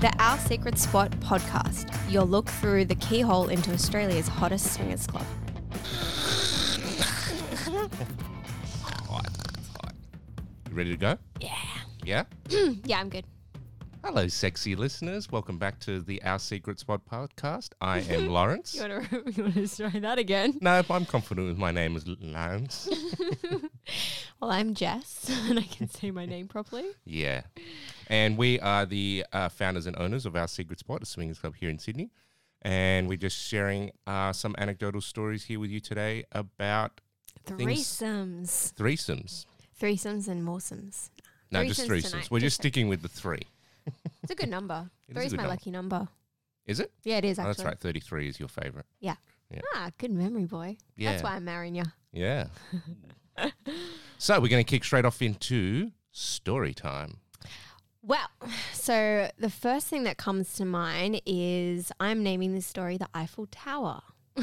The Our Secret Spot podcast, your look through the keyhole into Australia's hottest swingers club. You ready to go? Yeah. Yeah? Yeah, I'm good. Hello, sexy listeners. Welcome back to the Our Secret Spot podcast. I am Lawrence. You want to you want to try that again? no, but I'm confident with my name is Lawrence. Well, I'm Jess, and I can say my name properly. yeah. And we are the uh, founders and owners of Our Secret Spot, a swingers club here in Sydney. And we're just sharing uh, some anecdotal stories here with you today about Things- Threesomes, threesomes. threesomes, and moresomes. No, just Threesomes threesomes. tonight, We're just sticking with the three. It's a good number. Three is my number. lucky number. Is it? Yeah, it is Oh, that's right. 33 is your favorite. Yeah. Ah, good memory, boy. Yeah. That's why I'm marrying you. Yeah. so we're going to kick straight off into story time. Well, so the first thing that comes to mind is I'm naming this story the Eiffel Tower.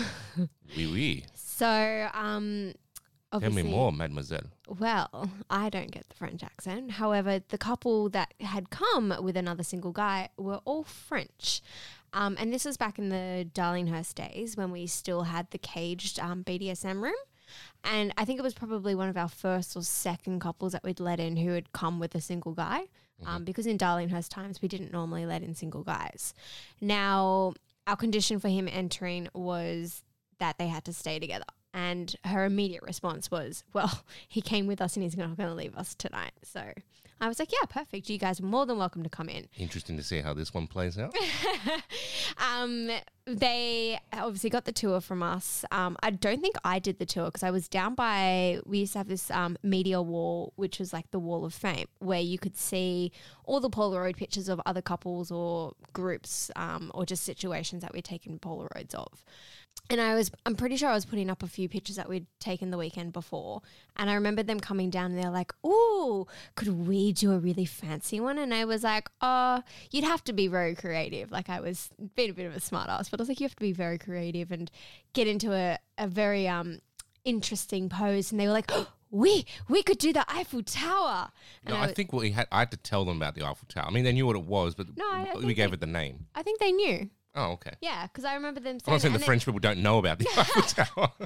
Oui, oui. So, um, Tell me more, mademoiselle. Well, I don't get the French accent. However, the couple that had come with another single guy were all French. Um, and this was back in the Darlinghurst days when we still had the caged um, BDSM room. And I think it was probably one of our first or second couples that we'd let in who had come with a single guy. Um, because in Darlinghurst times, we didn't normally let in single guys. Now, our condition for him entering was that they had to stay together. And her immediate response was, Well, he came with us and he's not going to leave us tonight. So I was like, Yeah, perfect. You guys are more than welcome to come in. Interesting to see how this one plays out. um, they obviously got the tour from us. Um, I don't think I did the tour because I was down by. We used to have this um, media wall, which was like the wall of fame, where you could see all the Polaroid pictures of other couples or groups, um, or just situations that we'd taken Polaroids of. And I was, I'm pretty sure I was putting up a few pictures that we'd taken the weekend before. And I remember them coming down and they're like, Ooh, could we do a really fancy one? And I was like, Oh, you'd have to be very creative. Like I was being a bit of a smart ass, but I was like, You have to be very creative and get into a, a very um interesting pose. And they were like, We we could do the Eiffel Tower. And No, I, I think we had. I had to tell them about the Eiffel Tower. I mean, they knew what it was, but No, I- I we gave they- it the name. I think they knew. Oh, okay. Yeah, because I remember them I'm saying not saying the French people don't know about the Eiffel Tower.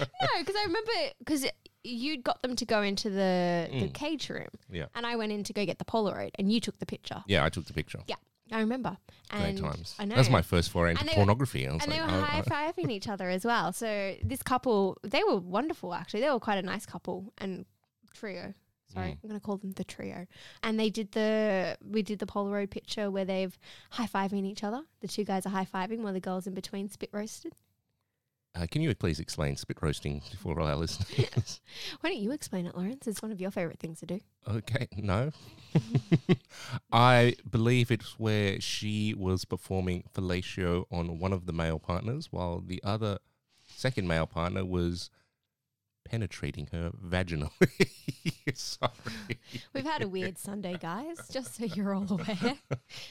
No, because I remember because you'd got them to go into the the Mm. cage room, Yeah. and I went in to go get the Polaroid, and you took the picture. yeah, I took the picture. Yeah, I remember. Great And times. I know. That's my first foray into And they were- pornography. I was and they like, were oh, high oh. fiving each other as well. So this couple, they were wonderful. Actually, they were quite a nice couple and trio. Sorry, Mm. I'm going to call them the trio. And they did the we did the Polaroid picture where they've high fiving each other. The two guys are high fiving while the girls in between spit roasted. Uh, can you please explain spit roasting for all our listeners? Why don't you explain it, Lawrence? It's one of your favorite things to do. Okay, no. I believe it's where she was performing fellatio on one of the male partners while the other second male partner was penetrating her vaginally. Sorry. We've had a weird Sunday, guys, just so you're all aware.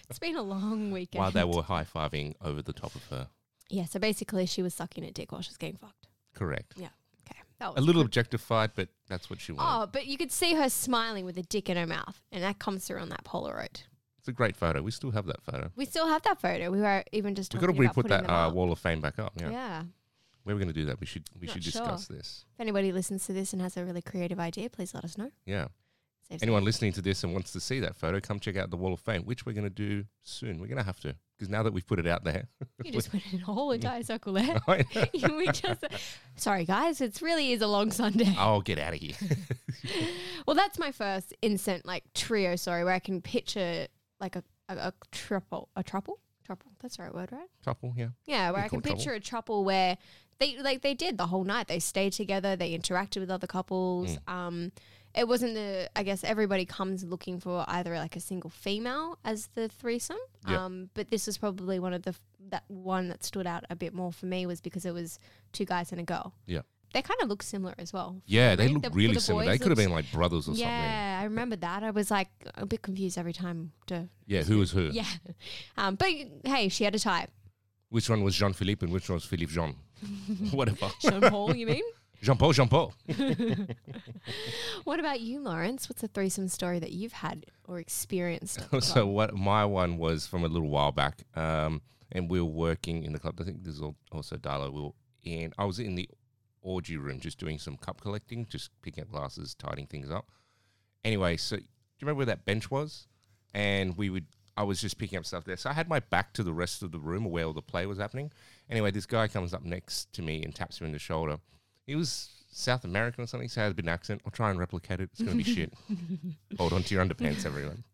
It's been a long weekend. While they were high fiving over the top of her. Yeah, so basically she was sucking a dick while she was getting fucked. Correct. Yeah. Okay. That A little objectified, but that's what she wanted. Oh, but you could see her smiling with a dick in her mouth, and that comes through on that Polaroid. It's a great photo. We still have that photo. We still have that photo. We were even just We've talking got to about re-put putting that them uh, up. wall of fame back up. Yeah. Yeah. Where are we going to do that? We should we Not should discuss this. If anybody listens to this and has a really creative idea, please let us know. Yeah. Saves Anyone listening to this and wants to see that photo, come check out the Wall of Fame, which we're going to do soon. We're going to have to because now that we've put it out there, You just went in a whole entire circle there. We just, sorry, guys. It really is a long Sunday. oh, get out of here. Well, that's my first instant like trio. Sorry, where I can picture like a a, a triple, a trouble, trouble. That's the right word, right? Trouble, yeah. Yeah, where I can picture a trouble where they like they did the whole night. They stayed together. They interacted with other couples. Mm. Um, it wasn't the. I guess everybody comes looking for either like a single female as the threesome. Yeah. Um, but this was probably one of the f- that one that stood out a bit more for me was because it was two guys and a girl. Yeah. They kind of look similar as well. Yeah, they look The- really the similar. They could have been like brothers or something. Yeah, I remember that. I was like a bit confused every time to Yeah, who was who? yeah. Um, but hey, she had a type. Which one was Jean Philippe and which one was Philippe Jean? Whatever. Sean Paul, you mean? Jean Paul, Jean Paul. What about you, Lawrence? What's a threesome story that you've had or experienced? so what my one was from a little while back, um, and we were working in the club. I think this is also Darlo. We were in. I was in the orgy room just doing some cup collecting, just picking up glasses, tidying things up. Anyway, so do you remember where that bench was? And we would. I was just picking up stuff there, so I had my back to the rest of the room where all the play was happening. Anyway, this guy comes up next to me and taps me on the shoulder. He was South American or something, so he has a bit of an accent. I'll try and replicate it. It's going to be shit. Hold on to your underpants, everyone.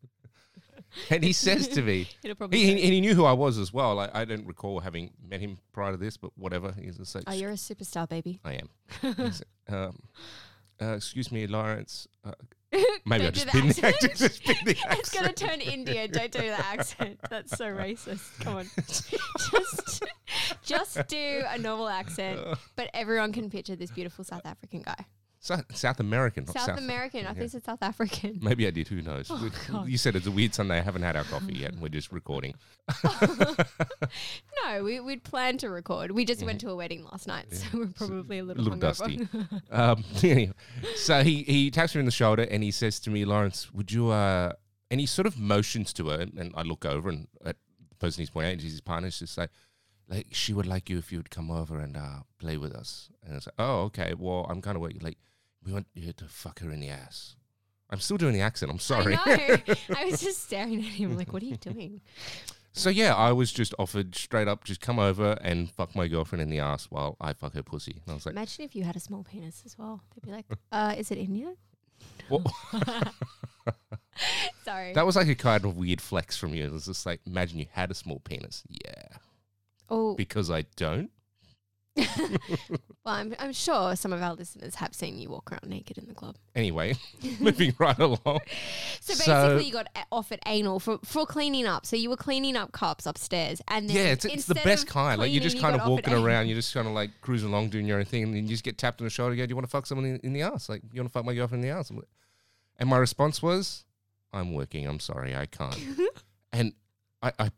And he says to me, he, he, and he knew who I was as well. Like, I don't recall having met him prior to this, but whatever. He's just like, Oh, you're a superstar, baby. I am. Um, uh, excuse me, Lawrence. Uh, maybe I just the the accent. accent. Just the It's gonna turn Indian. Don't do the accent. That's so racist. Come on, just, just do a normal accent, but everyone can picture this beautiful South African guy. South, South American, not South, South, American. I yeah. think it's South African. Maybe I did. Who knows? Oh, We- God. you said it's a weird Sunday. I haven't had our coffee yet. We're just recording. No, we, we'd planned to record. We just went to a wedding last night, so we're probably a little, little hungover. um, anyway, so he he taps me on the shoulder and he says to me, Lawrence, would you? Uh, and he sort of motions to her, and I look over and at the person he's pointing at, his partner, is just like, like she would like you if you would come over and uh, play with us. And it's like, oh, okay. Well, I'm kind of waiting. Like, we want you to fuck her in the ass. I'm still doing the accent. I'm sorry. I know. I was just staring at him like, what are you doing? So yeah, I was just offered straight up, just come over and fuck my girlfriend in the ass while I fuck her pussy. And I was like, Imagine if you had a small penis as well. They'd be like, uh, is it India? what? Sorry. that was like a kind of weird flex from you. It was just like, imagine you had a small penis. Yeah, oh, because I don't. well, I'm, I'm sure some of our listeners have seen you walk around naked in the club. Anyway, moving right along. So So- basically, you got offered anal for, for cleaning up. So you were cleaning up cups upstairs, and then Yeah, it's, it's the best kind. Like you're just cleaning, kind of walking anal. around, you're just kind of like cruising along doing your own thing, and then you just get tapped on the shoulder. Go, do you want to fuck someone in, in the ass? Like you want to fuck my girlfriend in the ass? And my response was, I'm working. I'm sorry, I can't. and I, I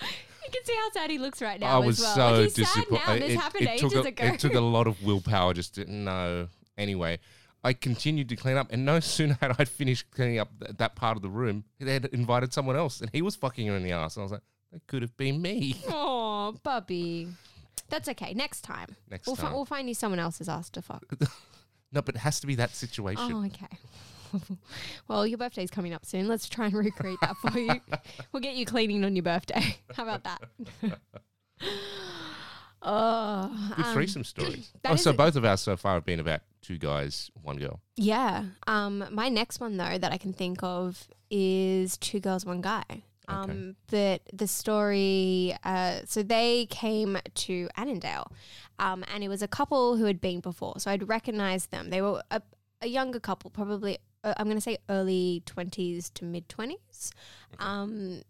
You can see how sad he looks right now. I was as well. so like, he's sad disappointed. now. This It, happened it ages took a, ago. it took a lot of willpower just to no. Anyway, I continued to clean up, and no sooner had I finished cleaning up th- that part of the room, they had invited someone else, and he was fucking her in the ass. And I was like, that could have been me. Oh, Bubby. That's okay. Next time. Next we'll, fi- time. we'll find you someone else's ass to fuck. No, but it has to be that situation. Oh, okay. well, your birthday's coming up soon. Let's try and recreate that for you. We'll get you cleaning on your birthday. How about that? oh, Good um, threesome stories. Oh, so both of ours so far have been about two guys, one girl. Yeah. Um, my next one though that I can think of is two girls, one guy. Um, but the story, uh, so they came to Annandale, um, and it was a couple who had been before. So I'd recognized them. They were a, a younger couple, probably uh, I'm going to say early twenties to mid twenties, um,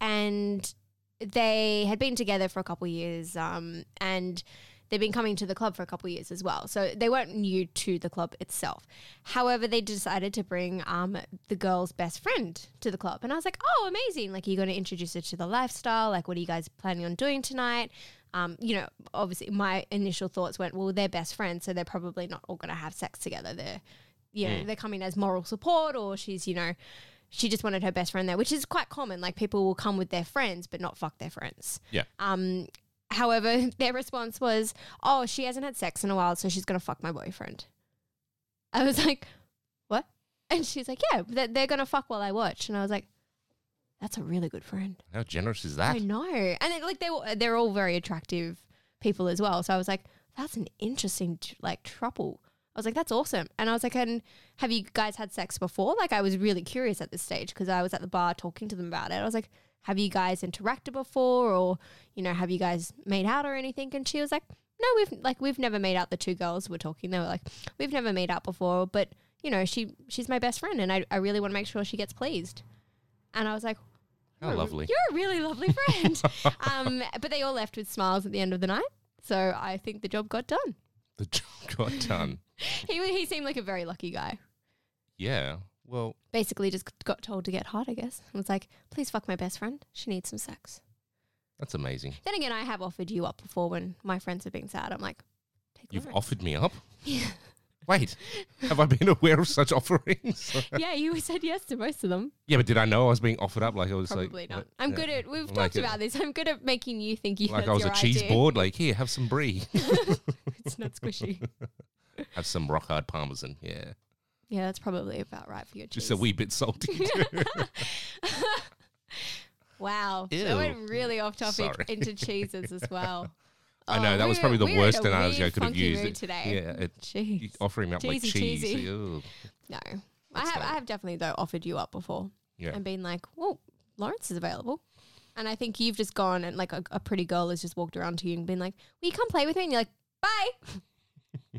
and they had been together for a couple years, um, and they've been coming to the club for a couple years as well. So they weren't new to the club itself. However, they decided to bring um, the girl's best friend to the club. And I was like, oh, amazing. Like, are you're going to introduce her to the lifestyle. Like, what are you guys planning on doing tonight? Um, you know, obviously, my initial thoughts went, well, they're best friends. So they're probably not all going to have sex together. They're, you know, they're coming as moral support or she's, you know, she just wanted her best friend there, which is quite common. Like, people will come with their friends, but not fuck their friends. Yeah. Um, however, their response was, "Oh, she hasn't had sex in a while, so she's gonna fuck my boyfriend." I was like, "What?" And she's like, "Yeah, they're, they're gonna fuck while I watch." And I was like, "That's a really good friend." How generous is that? I know, and then, like they were, they're all very attractive people as well. So I was like, "That's an interesting like trouble." I was like, "That's awesome," and I was like, "And have you guys had sex before?" Like I was really curious at this stage because I was at the bar talking to them about it. I was like, "Have you guys interacted before, or you know, have you guys made out or anything?" And she was like, "No, we've like we've never made out." The two girls were talking. They were like, "We've never made out before, but you know, she she's my best friend, and I I really want to make sure she gets pleased." And I was like, How lovely. You're a really lovely friend. um, but they all left with smiles at the end of the night. So I think the job got done. The job got done. He, he seemed like a very lucky guy. Yeah. Well, Basically, just got told to get hot, I guess. And was like, please fuck my best friend. She needs some sex. that's amazing. Then again, I have offered you up before when my friends have been sad. I'm like, take You've offered me up. Yeah. Wait, have I been aware of such offerings? yeah, you said yes to most of them. yeah, but did I know I was being offered up? Like I was Probably like, not. like, I'm yeah. good at. We've Like talked it- about this. I'm good at making you think you. like that's I was a your cheese idea. board. Like here, have some brie, it's not squishy. Have some rock hard parmesan. Yeah, yeah, that's probably about right for your cheese. just a wee bit salty. too. Wow, Ew. that went really off topic Sorry. into cheeses as well. I know Oh, that was we probably the were in worst a analogy I weird, could have funky used. mood It- today. Yeah, it, Jeez. you offering up like Cheesy, cheese. cheesy. Ew. No, I have. I have definitely though offered you up before Yeah. and been like, "Well, Lawrence is available," and I think you've just gone and like a, a pretty girl has just walked around to you and been like, "Will you come play with me?" And you're like, "Bye,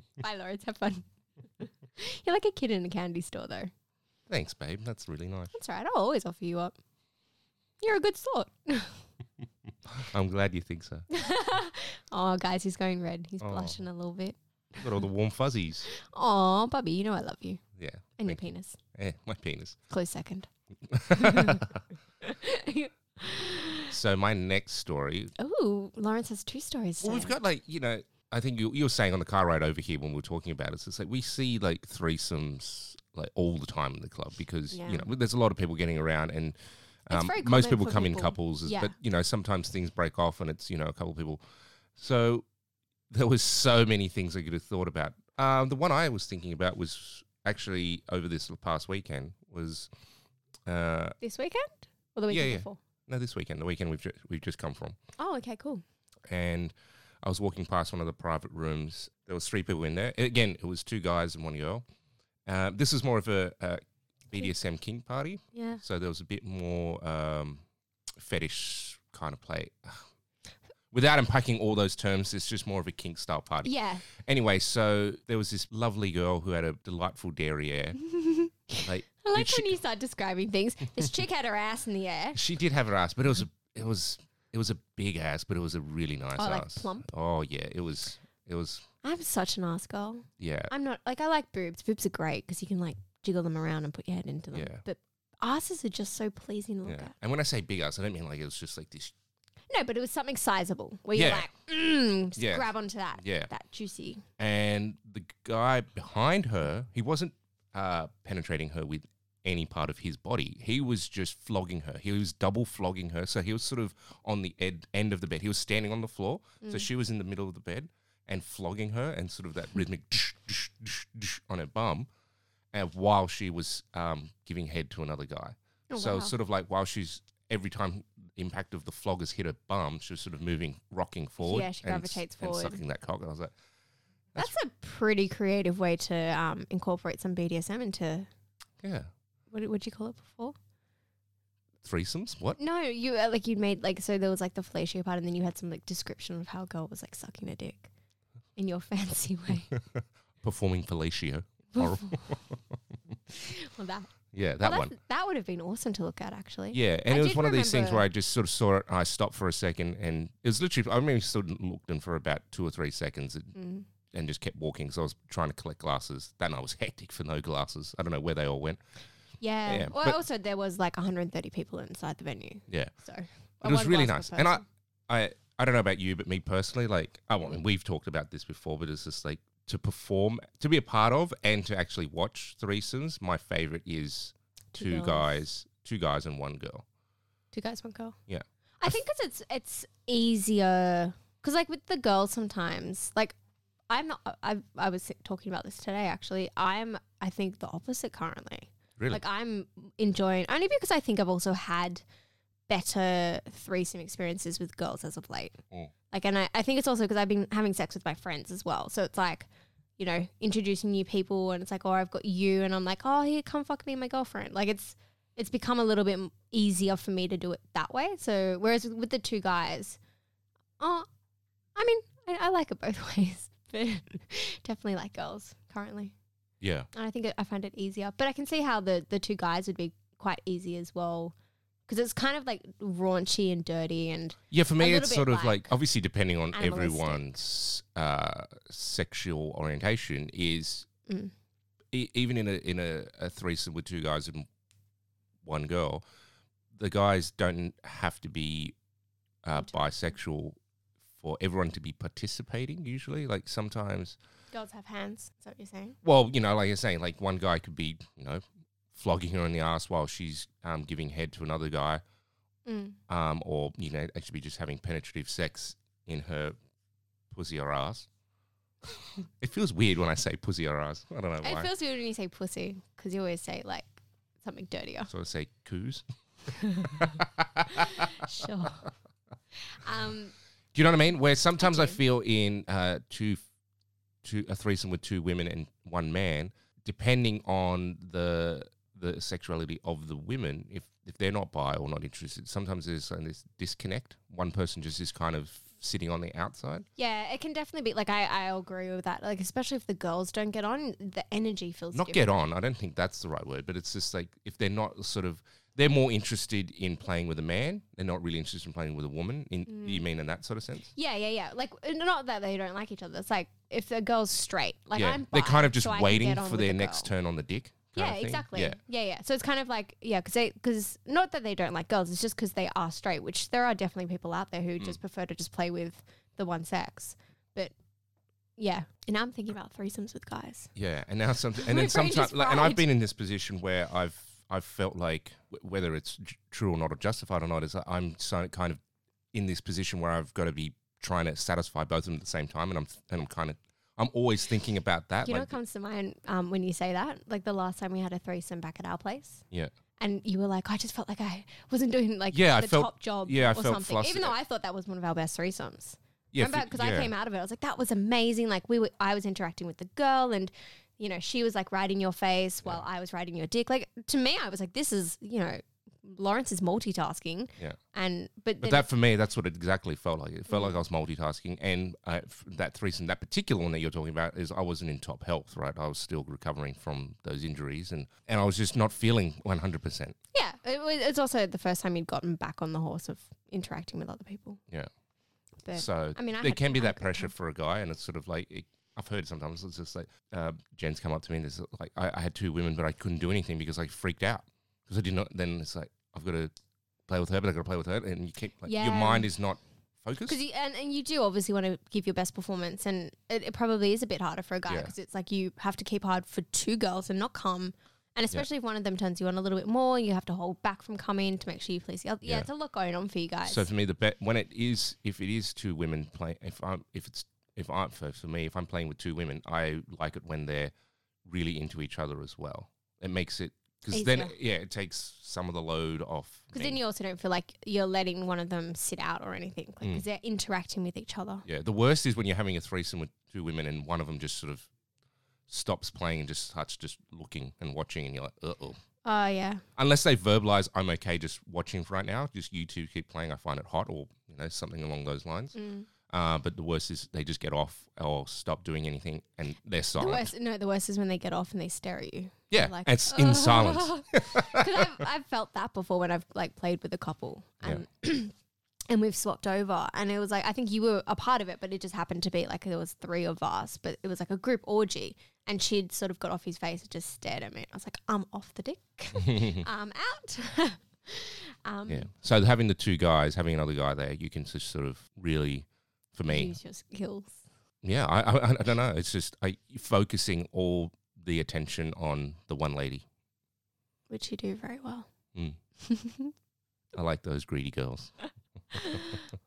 bye, Lawrence. Have fun." you're like a kid in a candy store, though. Thanks, babe. That's really nice. That's all right. I'll always offer you up. You're a good sort. I'm glad you think so. oh, guys, he's going red. He's Oh. blushing a little bit. Got all the warm fuzzies. Oh, Bubby, you know I love you Yeah. and your thank penis. Eh, my penis. Close second. So my next story. Oh, Lawrence has two stories. Well, we've today. got like you know. I think you, you were saying on the car ride over here when we were talking about it. It's like we see like threesomes like all the time in the club because Yeah. you know there's a lot of people getting around and um, most people come in couples. Yeah. But you know sometimes things break off and it's you know a couple of people. So there was so many things I could have thought about. Um, the one I was thinking about was actually over this past weekend was uh, this weekend or the weekend yeah. before. no this weekend the weekend we've ju- we've just come from. Oh, okay, cool. and I was walking past one of the private rooms. There was three people in there. Again, it was two guys and one girl. Uh, this is more of a, a BDSM kink party, Yeah. so there was a bit more um, fetish kind of play. Without unpacking all those terms, it's just more of a kink style party. Yeah. Anyway, so there was this lovely girl who had a delightful derriere. like I like when you start describing things. This chick had her ass in the air. She did have her ass, but it was a, it was it was a big ass, but it was a really nice Oh, like ass. plump? Oh yeah, it was it was I'm such an ass girl. yeah. I'm not like I like boobs. Boobs are great because you can like jiggle them around and put your head into them. Yeah. But asses are just so pleasing to look Yeah. at. And when I say big ass, I don't mean like it was just like this. No, but it was something sizable where you're Yeah. like, mm, just Yeah. grab onto that. Yeah. That juicy. And the guy behind her, he wasn't uh, penetrating her with any part of his body. He was just flogging her. He was double flogging her. So he was sort of on the ed- end of the bed. He was standing on the floor. So Mm. she was in the middle of the bed and flogging her and sort of that rhythmic on her bum. And while she was um, giving head to another guy. Oh, so wow. sort of like while she's every time impact of the floggers hit her bum, she was sort of moving, rocking forward. Yeah, she and gravitates and forward. sucking that cock. And I was like, That's a pretty creative way to um, incorporate some BDSM into yeah, what would you call it before? threesomes. What? No, you uh, like you'd made like so there was like the fellatio part, and then you had some like description of how a girl was like sucking a dick in your fancy way. Performing fellatio. Horrible. well, that Yeah, that that's- one. that would have been awesome to look at actually. Yeah, and I it was one of these things where I just sort of saw it. I stopped for a second, and it was literally. I remember stood and looked in for about two or three seconds, and, Mm. and just kept walking. So I was trying to collect glasses. That night was hectic for no glasses. I don't know where they all went. Yeah. Yeah, well, but- also there was like 130 people inside the venue, Yeah, so it was really nice. And I, I, I don't know about you, but me personally, like, oh, I mean, we've talked about this before, but it's just like to perform, to be a part of, and to actually watch threesomes. My favorite is Two two guys, two guys and one girl. two guys, one girl. Yeah. I think 'cause it's it's easier because like with the girls sometimes like I'm not I I was talking about this today actually I'm I think the opposite currently. Really? Like I'm enjoying only because I think I've also had better threesome experiences with girls as of late. Mm. Like, and I, I think it's also because I've been having sex with my friends as well. So it's like, you know, introducing new people, and it's like, oh, I've got you, and I'm like, oh, here, come fuck me, and my girlfriend. Like, it's it's become a little bit easier for me to do it that way. So whereas with the two guys, oh, I mean, I, I like it both ways, but definitely like girls currently. Yeah. And I think I find it easier. But I can see how the, the two guys would be quite easy as well. Because it's kind of like raunchy and dirty. And Yeah, for me, it's sort of like like obviously depending on animalistic. everyone's uh, sexual orientation is Mm. e- even in a in a, a threesome with two guys and one girl, the guys don't have to be uh, bisexual for everyone to be participating. Usually, like sometimes Girls have hands. Is that what you're saying? Well, you know, like you're saying, like one guy could be, you know, flogging her in the ass while she's um, giving head to another guy, Mm. um, or you know, actually be just having penetrative sex in her pussy or ass. it feels weird when I say pussy or ass. I don't know why. It feels weird when you say pussy because you always say like something dirtier. so I say coos. sure. Um, Do you know what I mean? Where sometimes I, do. feel in uh, two, two a threesome with two women and one man, depending on the the sexuality of the women, if if they're not bi or not interested, sometimes there's this disconnect. One person just is kind of sitting on the outside. yeah, it can definitely be like I I agree with that. Like especially if the girls don't get on, the energy feels Not different. get on. I don't think that's the right word, but it's just like if they're not sort of they're more interested in playing with a man. They're not really interested in playing with a woman. In you mean in that sort of sense? Yeah, yeah, yeah. Like not that they don't like each other. It's like if the girl's straight, like yeah, I'm they're kind of just so waiting for their the next turn on the dick. Yeah, exactly. Yeah. Yeah. yeah, So it's kind of like yeah, because they because not that they don't like girls, it's just because they are straight. Which there are definitely people out there who Mm. just prefer to just play with the one sex. But yeah, and I'm thinking about threesomes with guys. Yeah, and now something, and then sometimes, like, and I've been in this position where I've I've felt like w- whether it's true or not or justified or not is that I'm so kind of in this position where I've got to be trying to satisfy both of them at the same time, and I'm and I'm kind of I'm always thinking about that. You know what comes to mind um, when you say that? Like the last time we had a threesome back at our place. yeah, And you were like, I just felt like I wasn't doing like Yeah, the felt- top job yeah, I or felt something. flustered. Even though I thought that was one of our best threesomes. yeah? Because yeah. I came out of it, I was like, that was amazing. Like we were, I was interacting with the girl, and you know, she was like riding your face while I was riding your dick. Like to me, I was like, this is, you know, Lawrence is multitasking. Yeah. And but, But that for me, that's what it exactly felt like. It felt Mm. like I was multitasking, and uh, f- that threesome, that particular one that you're talking about, is I wasn't in top health, right? I was still recovering from those injuries, and and I was just not feeling 100. percent yeah, it was, it's also the first time you'd gotten back on the horse of interacting with other people. Yeah. But So I mean, I there can be that pressure for a guy, and it's sort of like it, I've heard sometimes it's just like uh, Jen's come up to me and it's like I, I had two women, but I couldn't do anything because I freaked out because I did not. Then it's like I've got to play with her, but I got to play with her, and you keep like, your mind is not focused. Because and, and you do obviously want to give your best performance, and it, it probably is a bit harder for a guy Yeah. because it's like you have to keep hard for two girls and not come, and especially if one of them turns you on a little bit more, you have to hold back from coming to make sure you please the other. Yeah, Yeah. it's a lot going on for you guys. So for me, the bet when it is if it is two women playing, if I'm if it's if I for, for me if I'm playing with two women, I like it when they're really into each other as well. It makes it because then yeah, it takes some of the load off. Because then you also don't feel like you're letting one of them sit out or anything, because Mm. they're interacting with each other. Yeah, the worst is when you're having a threesome with two women and one of them just sort of stops playing and just starts just looking and watching, and you're like, uh oh. Oh yeah, Unless they verbalize, I'm okay just watching for right now. Just you two keep playing. I find it hot, or you know something along those lines. Mm. Uh, but the worst is they just get off or stop doing anything, and they're the silent. worst. No, the worst is when they get off and they stare at you. yeah, like, it's in silence. Because I've, I've felt that before when I've like played with a couple and and we've swapped over and it was like I think you were a part of it, but it just happened to be like there was three of us, but it was like a group orgy and she'd sort of got off his face and just stared at me. I was like, I'm off the dick. I'm out. um, Yeah. So having the two guys, having another guy there, you can just sort of really, for me, Use your skills. yeah, I, I, I don't know. It's just I focusing all the attention on the one lady. Which you do very well. Mm. I like those greedy girls.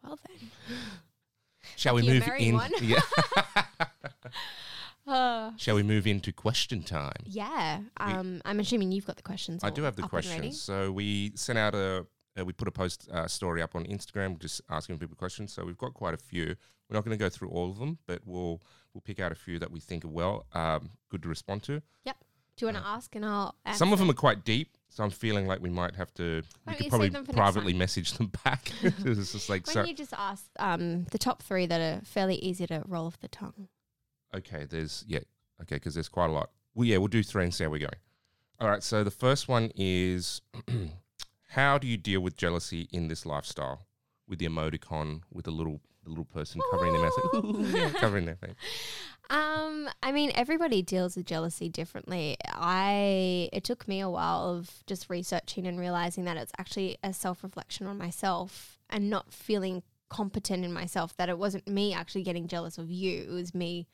Well then. Shall we move in? Yeah. Uh, Shall we move into question time? yeah. Um, I'm assuming you've got the questions. I do have the up and ready. questions. So we sent out a, uh, we put a post uh, story up on Instagram, just asking people questions. So we've got quite a few. We're not going to go through all of them, but we'll we'll pick out a few that we think are well um, good to respond to. Yep. Do you want to ask and I'll answer? Some of them are quite deep, so I'm feeling like we might have to. We could probably save them for next privately message them back. it's just like Why so. you just ask um, the top three that are fairly easy to roll off the tongue? Okay, there's yeah, okay, because there's quite a lot. Well, yeah, we'll do three and see how we go. All right, so the first one is how do you deal with jealousy in this lifestyle with the emoticon with the little the little person covering their mouth, yeah, covering their face. Um, I mean, everybody deals with jealousy differently. I it took me a while of just researching and realizing that it's actually a self reflection on myself and not feeling competent in myself. That it wasn't me actually getting jealous of you; it was me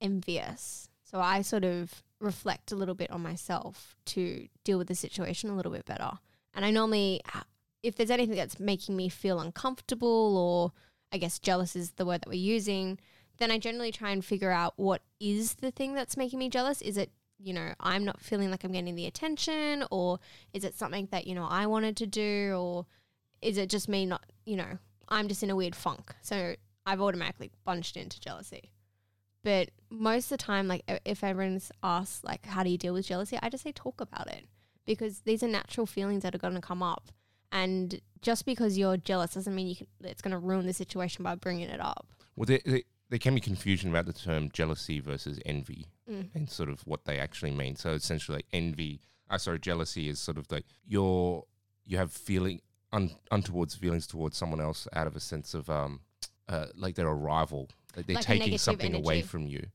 envious. So I sort of reflect a little bit on myself to deal with the situation a little bit better. And I normally, uh, if there's anything that's making me feel uncomfortable or I guess jealous is the word that we're using, then I generally try and figure out what is the thing that's making me jealous. Is it, you know, I'm not feeling like I'm getting the attention or is it something that, you know, I wanted to do or is it just me not, you know, I'm just in a weird funk. So I've automatically bunched into jealousy. But most of the time, like if everyone's asked, like, how do you deal with jealousy? I just say talk about it because these are natural feelings that are going to come up. And just because you're jealous doesn't mean you can, it's going to ruin the situation by bringing it up. Well, there, there, there can be confusion about the term jealousy versus envy Mm. and sort of what they actually mean. So essentially, like envy, uh, sorry, jealousy is sort of like you're you have feeling un, untowards feelings towards someone else out of a sense of um, uh, like they're a rival. Like they're Like taking something away from you.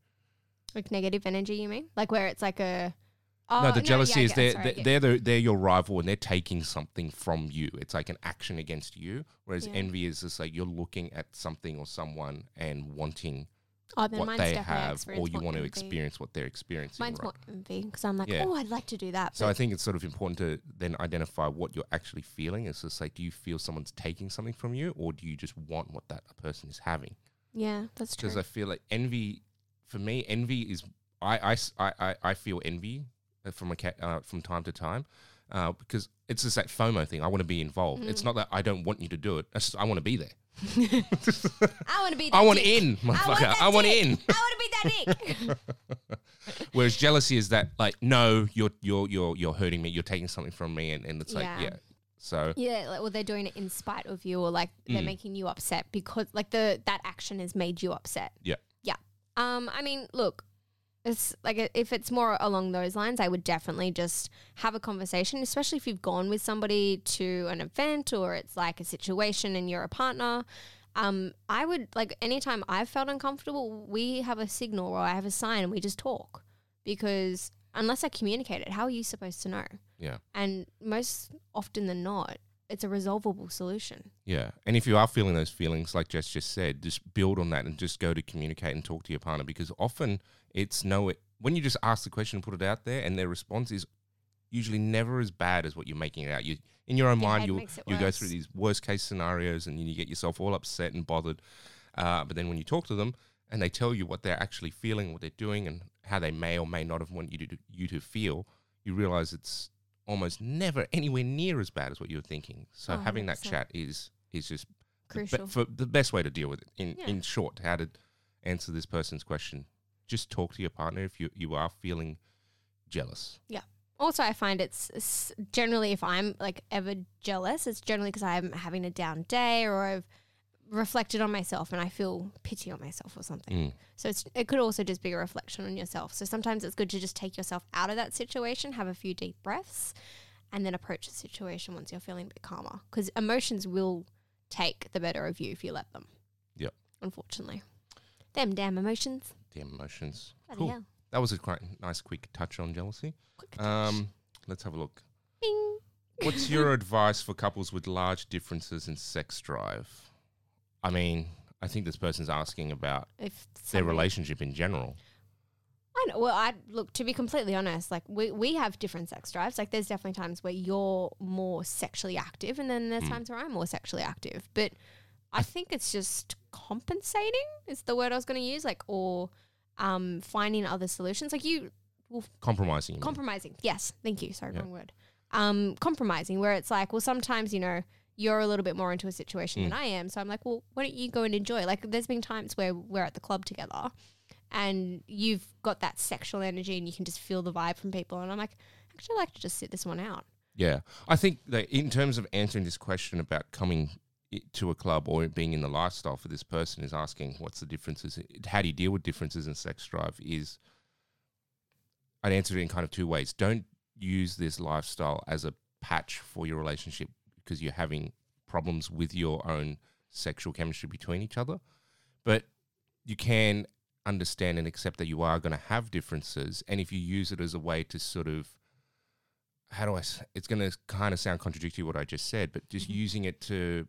Like negative energy, you mean? Like where it's like a. Oh, no, the jealousy yeah, is they're Sorry, they're, they're the, they're your rival and they're taking something from you. It's like an action against you. Whereas Yeah. envy is just like you're looking at something or someone and wanting oh, what they have, or you want to experience what they're experiencing. Mine's right? more envy because I'm like, oh, I'd like to do that. So I think it's sort of important to then identify what you're actually feeling. It's just like, do you feel someone's taking something from you, or do you just want what that person is having? yeah, that's true. Because I feel like envy, for me, envy is I, I, I, I feel envy from a cat uh, from time to time. Uh, because it's just that FOMO thing. I want to be involved. It's Mm. not that I don't want you to do it. It's just I want to be there. I want to be. That I want dick. in, motherfucker. I want dick. in. I want to be that dick. Whereas jealousy is that like, no, you're you're you're you're hurting me. You're taking something from me, and, and it's like, Yeah. yeah. So yeah, like, well, they're doing it in spite of you, or like they're Mm. making you upset because like the that action has made you upset. Yeah. Yeah. Um. I mean, look. It's like if it's more along those lines, I would definitely just have a conversation, especially if you've gone with somebody to an event or it's like a situation and you're a partner. Um, I would like anytime I've felt uncomfortable, we have a signal or I have a sign and we just talk because unless I communicate it, how are you supposed to know? yeah. And most often than not, it's a resolvable solution. Yeah. And if you are feeling those feelings, like Jess just said, just build on that and just go to communicate and talk to your partner because often it's no, when you just ask the question and put it out there and their response is usually never as bad as what you're making it out. You, in your own Yeah, mind, you you go through these worst case scenarios and you get yourself all upset and bothered. Uh, but then when you talk to them and they tell you what they're actually feeling, what they're doing, and how they may or may not have wanted you to you to feel, you realize it's almost never anywhere near as bad as what you were thinking. So Oh, having that 100%. chat is is just the be- Crucial. for the best way to deal with it. In Yeah. in short, how to answer this person's question. Just talk to your partner if you you are feeling jealous. Yeah. Also, I find it's, it's generally if I'm like ever jealous, it's generally because I'm having a down day or I've reflected on myself and I feel pity on myself or something. Mm. So it's, it could also just be a reflection on yourself. So sometimes it's good to just take yourself out of that situation, have a few deep breaths, and then approach the situation once you're feeling a bit calmer. Because emotions will take the better of you if you let them. Yep. Unfortunately. Them damn emotions. Damn emotions. Bloody Cool. hell. That was a quite nice quick touch on jealousy. Quick touch. Um, let's have a look. Bing. What's your advice for couples with large differences in sex drive? I mean, I think this person's asking about If their relationship in general. I know. Well, I look to be completely honest. Like we we have different sex drives. Like there's definitely times where you're more sexually active, and then there's Mm. times where I'm more sexually active. But I think it's just compensating is the word I was going to use. Like or um, finding other solutions. Like you Compromising. you mean. compromising. Yes, thank you. Sorry, Yeah. wrong word. Um, compromising, where it's like, well, sometimes you know you're a little bit more into a situation Mm. than I am, so I'm like, well, why don't you go and enjoy? Like, there's been times where we're at the club together, and you've got that sexual energy, and you can just feel the vibe from people, and I'm like, actually, I'd like to just sit this one out. Yeah, I think that in terms of answering this question about coming to a club or being in the lifestyle for this person is asking what's the differences, how do you deal with differences in sex drive? Is I'd answer it in kind of two ways. Don't use this lifestyle as a patch for your relationship because you're having problems with your own sexual chemistry between each other, but you can understand and accept that you are going to have differences, and if you use it as a way to sort of how do I? It's going to kind of sound contradictory what I just said, but just Mhm. using it to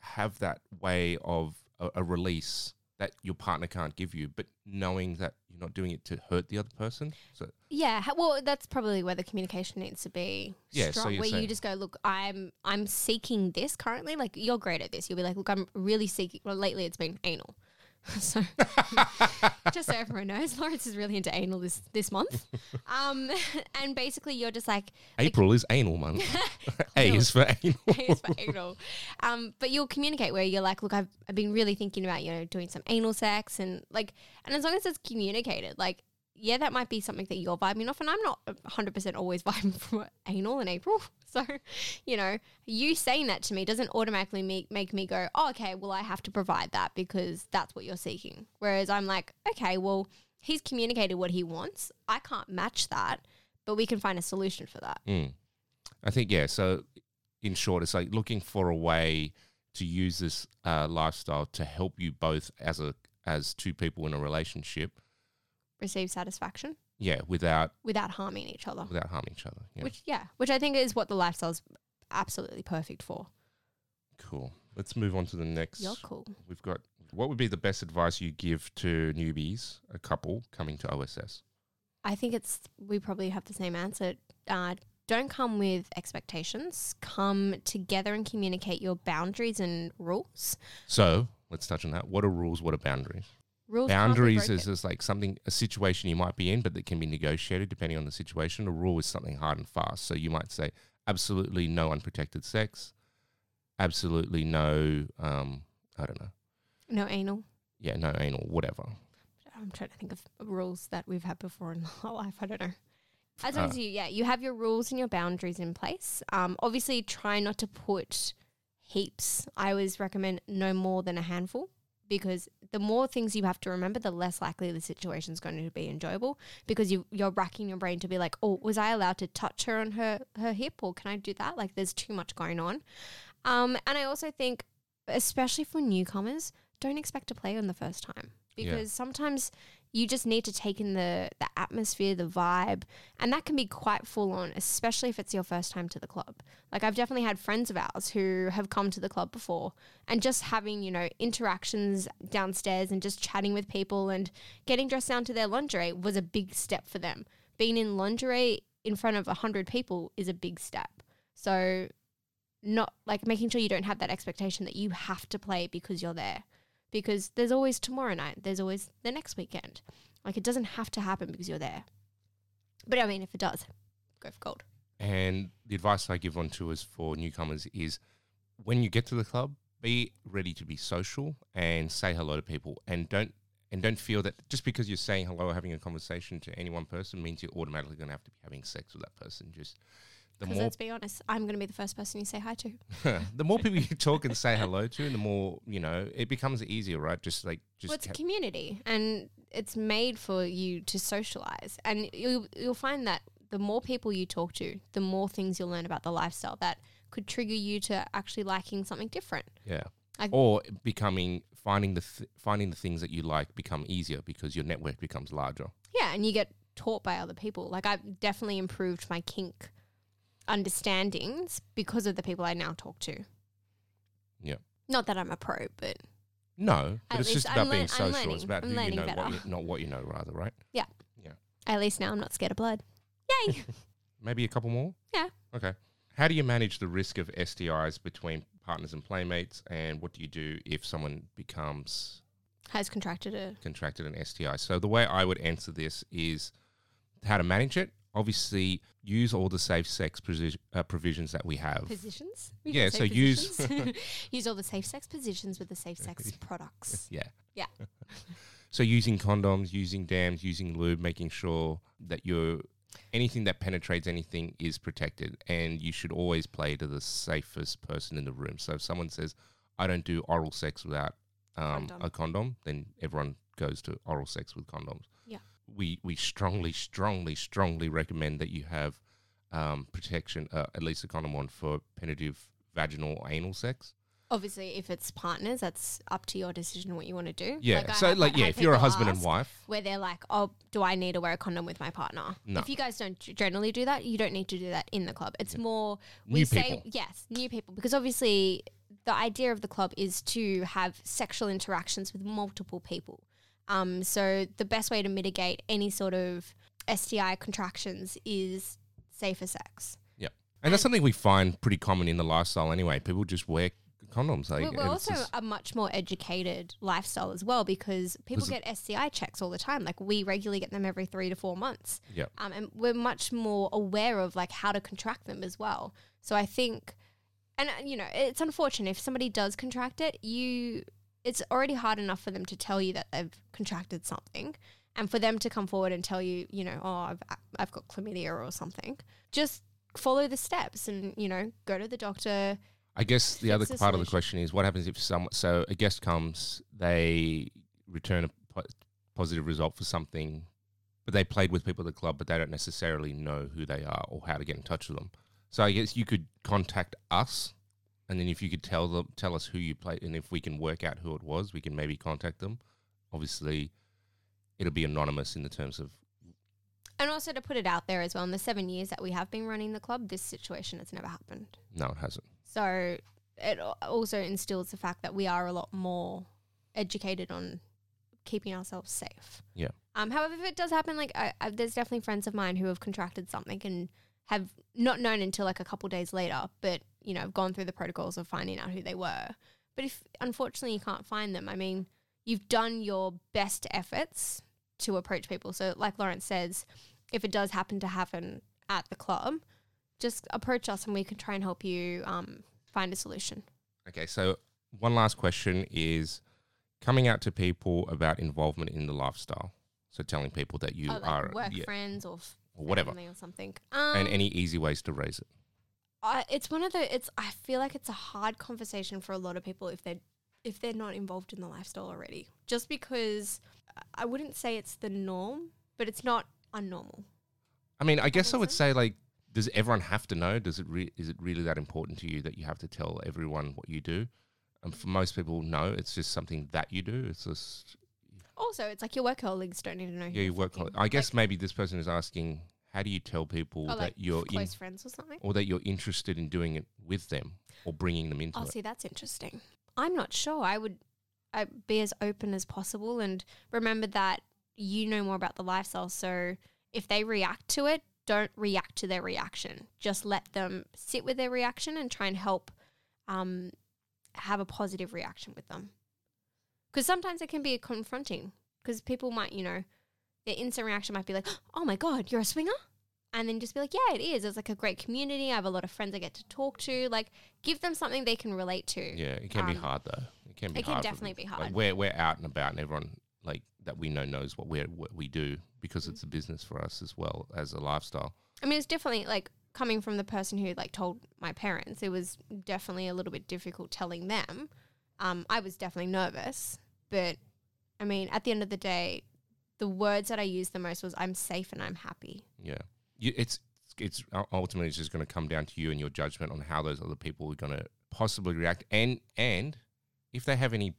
have that way of a, a release that your partner can't give you, but knowing that you're not doing it to hurt the other person. So Yeah, well, that's probably where the communication needs to be Yeah, strong. you're where you just go, look, I'm I'm seeking this currently. Like you're great at this. You'll be like, look, I'm really seeking. Well, lately it's been anal. so just so everyone knows, Lawrence is really into anal this this month. Um, and basically, you're just like, April is anal month. A is for anal. it's for anal. Um, but you'll communicate where you're like, look, I've, I've been really thinking about, you know, doing some anal sex and like, and as long as it's communicated, like, yeah, that might be something that you're vibing off. And I'm not 100% always vibing for anal in April. So, you know, you saying that to me doesn't automatically make, make me go, oh, okay, well, I have to provide that because that's what you're seeking. Whereas I'm like, okay, well, he's communicated what he wants. I can't match that, but we can find a solution for that. Mm. I think yeah. So in short, it's like looking for a way to use this uh, lifestyle to help you both as a as two people in a relationship. Receive satisfaction. Yeah, without without harming each other. without harming each other. Yeah, Which yeah, which I think is what the lifestyle's absolutely perfect for. cool. Let's move on to the next. You're cool. We've got what would be the best advice you give to newbies, a couple coming to OSS? I think it's we probably have the same answer. Uh, don't come with expectations. Come together and communicate your boundaries and rules. So let's touch on that. What are rules? What are boundaries? Rules Boundaries broken. is like something, a situation you might be in, but that can be negotiated depending on the situation. A rule is something hard and fast. So you might say, absolutely no unprotected sex, absolutely no, um, I don't know, no anal. yeah, no anal, whatever. I'm trying to think of rules that we've had before in our life. I don't know. As long Uh, as you, yeah, you have your rules and your boundaries in place. Um, obviously, try not to put heaps. I always recommend no more than a handful because the more things you have to remember, the less likely the situation is going to be enjoyable because you, you're racking your brain to be like, oh, was I allowed to touch her on her, her hip or can I do that? Like, there's too much going on. Um, and I also think, especially for newcomers, don't expect to play on the first time Yeah. because sometimes you just need to take in the the atmosphere, the vibe, and that can be quite full on, especially if it's your first time to the club. Like I've definitely had friends of ours who have come to the club before and just having, you know, interactions downstairs and just chatting with people and getting dressed down to their lingerie was a big step for them. Being in lingerie in front of a hundred people is a big step. So not like making sure you don't have that expectation that you have to play because you're there because there's always tomorrow night, there's always the next weekend. Like it doesn't have to happen because you're there. But I mean, if it does, go for gold. And the advice I give on tours for newcomers is when you get to the club, be ready to be social and say hello to people and don't and don't feel that just because you're saying hello or having a conversation to any one person means you're automatically going to have to be having sex with that person. Just the Because more let's be honest, I'm going to be the first person you say hi to. the more people you talk and say hello to, and the more you know, it becomes easier, right? Just like just well, it's a community, and it's made for you to socialize, and you'll you'll find that the more people you talk to, the more things you'll learn about the lifestyle that could trigger you to actually liking something different. yeah, I- or becoming finding the th- finding the things that you like become easier because your network becomes larger. Yeah, and you get taught by other people. Like I've definitely improved my kink understandings because of the people I now talk to. Yeah. Not that I'm a pro, but No, but At it's just about I'm being lear- I'm social. learning. It's about I'm who you learning know, what better. you, not what you know, rather, right? Yeah. Yeah. At least now I'm not scared of blood. Yay! Maybe a couple more. Yeah. Okay. How do you manage the risk of STIs between partners and playmates, and what do you do if someone becomes Has contracted a contracted an STI? So the way I would answer this is how to manage it. Obviously, use all the safe sex uh, provisions that we have. positions. We Yeah, so use- positions. use all the safe sex positions with the safe sex products. Yeah. Yeah. so using condoms, using dams, using lube, making sure that you're anything that penetrates anything is protected, and you should always play to the safest person in the room. So if someone says, "I don't do oral sex without um, Condom. a condom," then everyone goes to oral sex with condoms. Yeah. We we strongly, strongly, strongly recommend that you have um, protection, uh, at least a condom on for penetrative vaginal or anal sex. Obviously, if it's partners, that's up to your decision what you want to do. Yeah. I so have like, yeah, if you're a husband and wife, where they're like, "Oh, do I need to wear a condom with my partner?" No. If you guys don't generally do that, you don't need to do that in the club. It's more New we say people. yes, new people because obviously the idea of the club is to have sexual interactions with multiple people. Um, so the best way to mitigate any sort of STI contractions is safer sex. Yeah. And that's something we find pretty common in the lifestyle anyway. People just wear condoms. Like, We're, we're also a much more educated lifestyle as well because people get STI checks all the time. Like we regularly get them every three to four months. yeah. um, and we're much more aware of like how to contract them as well. So I think, and uh, you know, it's unfortunate if somebody does contract it, you, it's already hard enough for them to tell you that they've contracted something, and for them to come forward and tell you, you know, oh, I've I've got chlamydia or something. Just follow the steps and you know go to the doctor. I guess the other part of the question is what happens if some so a guest comes, they return a po- positive result for something, but they played with people at the club, but they don't necessarily know who they are or how to get in touch with them. So I guess you could contact us, and then if you could tell them tell us who you played, and if we can work out who it was, we can maybe contact them. Obviously, it'll be anonymous in the terms of And also to put it out there as well, in the seven years that we have been running the club, this situation has never happened. no, it hasn't. So it also instills the fact that we are a lot more educated on keeping ourselves safe. Yeah. Um, however, if it does happen, like I, I, there's definitely friends of mine who have contracted something and have not known until like a couple days later, but you know, have gone through the protocols of finding out who they were. But if unfortunately you can't find them, I mean, you've done your best efforts to approach people. So, like Lawrence says, if it does happen to happen at the club, just approach us and we can try and help you um, find a solution. Okay, so one last question is coming out to people about involvement in the lifestyle. So telling people that you Oh, like are work yeah, friends or, f- or whatever, or something. Um, and any easy ways to raise it. I, it's one of the. It's. I feel like it's a hard conversation for a lot of people if they're if they're not involved in the lifestyle already. Just because I wouldn't say it's the norm, but it's not unnormal. I mean, I guess I would say like, does everyone have to know? Does it re- is it really that important to you that you have to tell everyone what you do? And for most people, no. It's just something that you do. It's just Also, it's like your work colleagues don't need to know. who yeah, you you're work. fucking- I guess like, maybe this person is asking, how do you tell people oh, that like you're in, close friends or something. or that you're interested in doing it with them or bringing them into it. Oh, it? see, that's interesting. I'm not sure. I would be as open as possible and remember that you know more about the lifestyle. So if they react to it, don't react to their reaction. Just let them sit with their reaction and try and help um, have a positive reaction with them. Because sometimes it can be confronting. Because people might, you know, their instant reaction might be like, "Oh my god, you're a swinger," and then just be like, "Yeah, it is. It's like a great community. I have a lot of friends I get to talk to. Like, give them something they can relate to." Yeah, it can be Um, hard though. It can be it can definitely be Like hard. we're we're out and about, and everyone like that we know knows what we what we do because it's a business for us as well as a lifestyle. I mean, it's definitely like coming from the person who like told my parents. It was definitely a little bit difficult telling them. Um, I was definitely nervous, but I mean, at the end of the day, the words that I used the most was "I'm safe and I'm happy." Yeah, you, it's it's ultimately it's just going to come down to you and your judgment on how those other people are going to possibly react, and and if they have any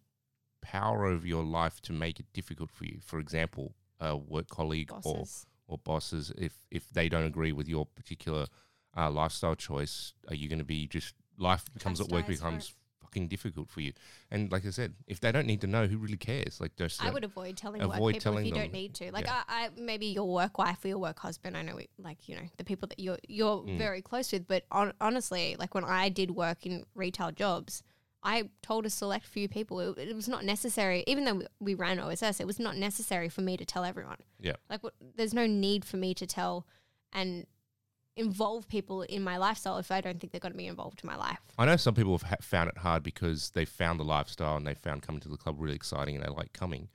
power over your life to make it difficult for you. For example, a work colleague or Bosses. or bosses, if if they don't agree with your particular uh, lifestyle choice, are you going to be just life becomes at work Chastised for it. becomes fucking difficult for you? And like I said, if they don't need to know, who really cares? Like just I would avoid telling avoid work people telling if you them. don't need to. Like, Yeah. I, I maybe your work wife or your work husband. I know, we, like you know, the people that you're you're Mm. very close with. But on, honestly, like when I did work in retail jobs, I told a select few people. It, it was not necessary, even though we, we ran OSS. It was not necessary for me to tell everyone. Yeah. Like, what, there's no need for me to tell and involve people in my lifestyle if I don't think they're going to be involved in my life. I know some people have ha- found it hard because they found the lifestyle and they found coming to the club really exciting and they like coming,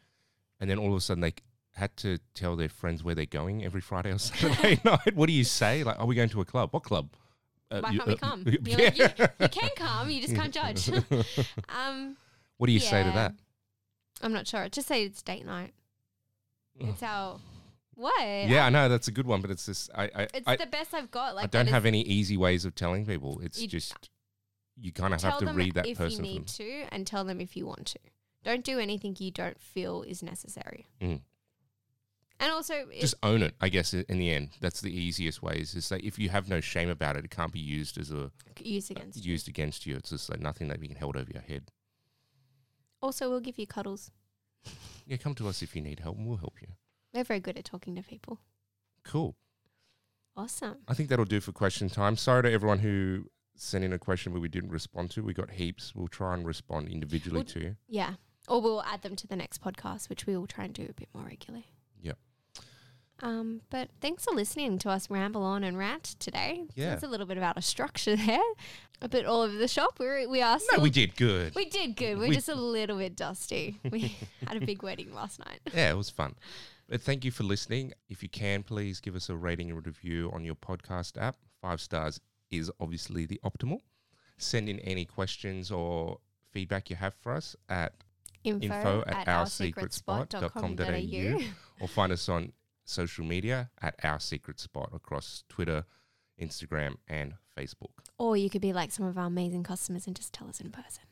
and then all of a sudden they had to tell their friends where they're going every Friday or Saturday night. What do you say? Like, are we going to a club? What club? Uh, Why you- can't we uh, come? yeah. You're like, you, you can come, you just can't judge. um, what do you say to that? I'm not sure. Just say it's date night. It's our what? Yeah, I know that's a good one, but it's just I I, It's I, the best I've got. Like I don't have any easy ways of telling people. It's You- just you kind of have to read that if person. you need to, and tell them if you want to. Don't do anything you don't feel is necessary. Mm. And also, Just own it, I guess, in the end. That's the easiest way is just say if you have no shame about it, it can't be used as a use against you. used against you. It's just like nothing that you can hold over your head. Also, we'll give you cuddles. Yeah, come to us if you need help and we'll help you. We're very good at talking to people. Cool. Awesome. I think that'll do for question time. Sorry to everyone who sent in a question where we didn't respond to. We got heaps. We'll try and respond individually Well, to you. Yeah. Or we'll add them to the next podcast, which we will try and do a bit more regularly. Yep. Um, but thanks for listening to us ramble on and rant today. Yeah. That's a little bit about a structure there. A bit all over the shop. We're, we are No, we did good. We did good. We're We- just a little bit dusty. We had a big wedding last night. Yeah, it was fun. But thank you for listening. If you can, please give us a rating and review on your podcast app. Five stars is obviously the optimal. Send in any questions or feedback you have for us at Info, Info at, at oursecretspot.com.au. or find us on social media at Our Secret Spot across Twitter, Instagram, and Facebook. Or you could be like some of our amazing customers and just tell us in person.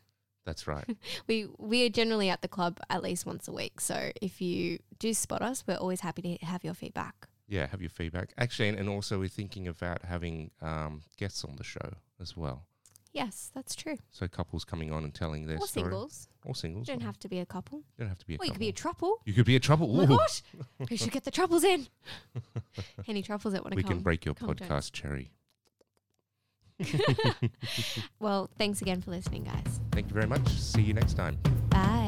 That's right. We we are generally at the club at least once a week. So if you do spot us, we're always happy to have your feedback. yeah, have your feedback. Actually, and, and also we're thinking about having um, guests on the show as well. Yes, that's true. So couples coming on and telling their or story. singles. Or singles. Don't have to be a couple. You don't have to be a Or you could be a throuple. You could be a throuple. Oh my gosh. We should get the throuples in. Any throuples that want to come. we can break your podcast cherry. well, thanks again for listening, guys. Thank you very much. See you next time. Bye.